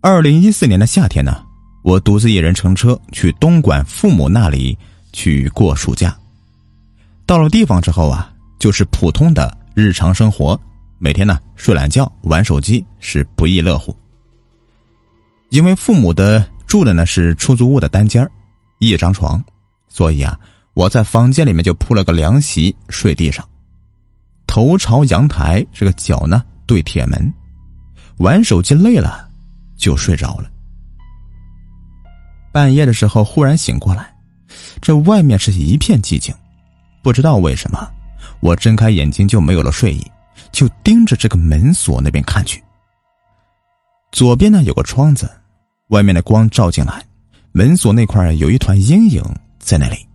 二零一四年的夏天呢，我独自一人乘车去东莞父母那里去过暑假。到了地方之后啊，就是普通的日常生活，每天呢睡懒觉、玩手机是不亦乐乎。因为父母的住的呢是出租屋的单间一张床，所以啊，我在房间里面就铺了个凉席睡地上，头朝阳台，这个脚呢对铁门，玩手机累了。就睡着了。半夜的时候忽然醒过来，这外面是一片寂静，不知道为什么，我睁开眼睛就没有了睡意，就盯着这个门锁那边看去。左边呢有个窗子，外面的光照进来，门锁那块有一团阴影在那里，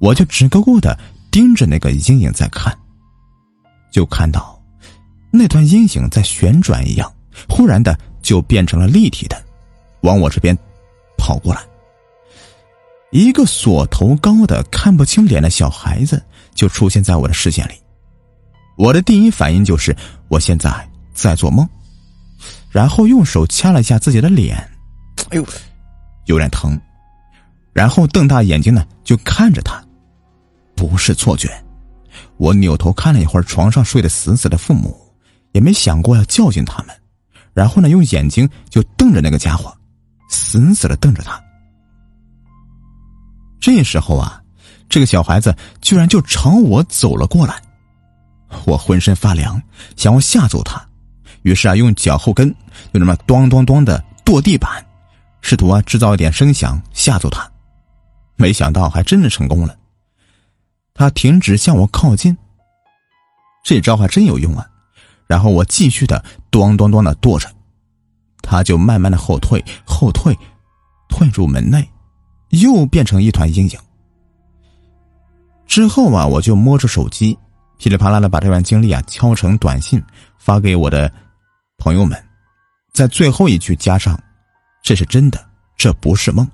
我就直勾勾的盯着那个阴影在看，就看到那团阴影在旋转一样，忽然的。就变成了立体的，往我这边跑过来。一个锁头高的、看不清脸的小孩子就出现在我的视线里。我的第一反应就是我现在在做梦，然后用手掐了一下自己的脸，哎呦，有点疼。然后瞪大眼睛呢，就看着他，不是错觉。我扭头看了一会儿床上睡得死死的父母，也没想过要教训他们。然后呢，用眼睛就瞪着那个家伙，死死的瞪着他。这时候啊，这个小孩子居然就朝我走了过来，我浑身发凉，想要吓走他，于是啊，用脚后跟就那么咚咚咚的跺地板，试图啊制造一点声响吓走他。没想到还真的成功了，他停止向我靠近。这招还真有用啊！然后我继续的咚咚咚的跺着，他就慢慢的后退，后退，退入门内，又变成一团阴影。之后啊，我就摸着手机，噼里啪啦的把这段经历啊敲成短信发给我的朋友们，在最后一句加上：“这是真的，这不是梦。”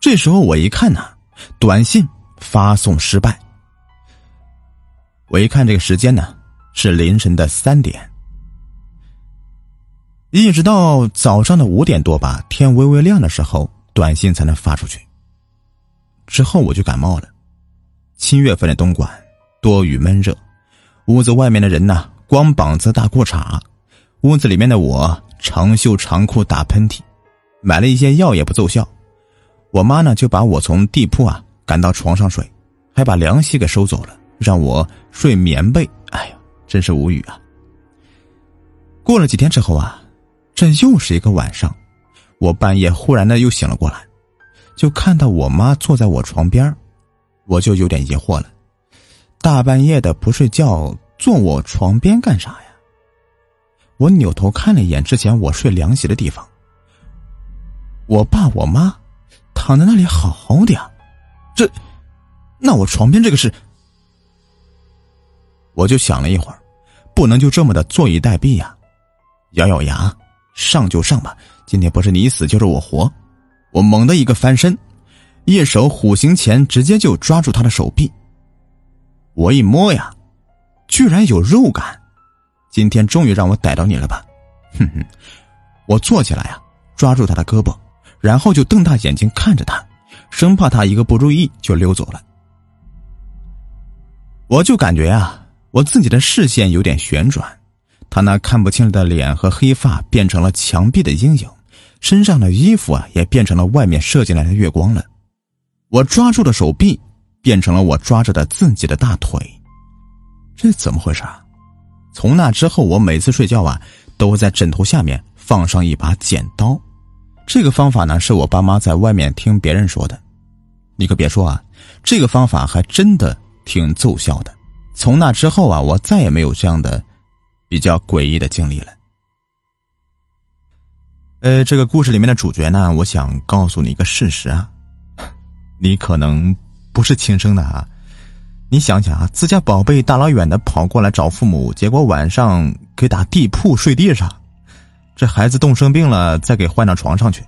这时候我一看呐，短信发送失败。我一看这个时间呢。是凌晨的三点，一直到早上的五点多吧，天微微亮的时候，短信才能发出去。之后我就感冒了。七月份的东莞多雨闷热，屋子外面的人呢，光膀子大裤衩，屋子里面的我长袖长裤打喷嚏，买了一些药也不奏效。我妈呢就把我从地铺啊赶到床上睡，还把凉席给收走了，让我睡棉被。哎呀！真是无语啊！过了几天之后啊，这又是一个晚上，我半夜忽然的又醒了过来，就看到我妈坐在我床边我就有点疑惑了：大半夜的不睡觉，坐我床边干啥呀？我扭头看了一眼之前我睡凉席的地方，我爸我妈躺在那里好好的呀，这，那我床边这个是？我就想了一会儿，不能就这么的坐以待毙呀！咬咬牙，上就上吧，今天不是你死就是我活。我猛的一个翻身，一手虎形钳直接就抓住他的手臂。我一摸呀，居然有肉感！今天终于让我逮到你了吧？哼哼！我坐起来啊，抓住他的胳膊，然后就瞪大眼睛看着他，生怕他一个不注意就溜走了。我就感觉啊。我自己的视线有点旋转，他那看不清的脸和黑发变成了墙壁的阴影，身上的衣服啊也变成了外面射进来的月光了。我抓住的手臂变成了我抓着的自己的大腿，这怎么回事啊？从那之后，我每次睡觉啊都会在枕头下面放上一把剪刀。这个方法呢是我爸妈在外面听别人说的，你可别说啊，这个方法还真的挺奏效的。从那之后啊，我再也没有这样的比较诡异的经历了。呃，这个故事里面的主角呢，我想告诉你一个事实啊，你可能不是亲生的啊。你想想啊，自家宝贝大老远的跑过来找父母，结果晚上给打地铺睡地上，这孩子冻生病了，再给换到床上去，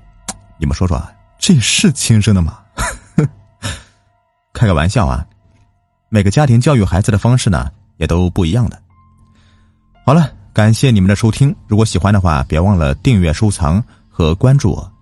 你们说说，这是亲生的吗？开个玩笑啊。每个家庭教育孩子的方式呢，也都不一样的。好了，感谢你们的收听，如果喜欢的话，别忘了订阅、收藏和关注我。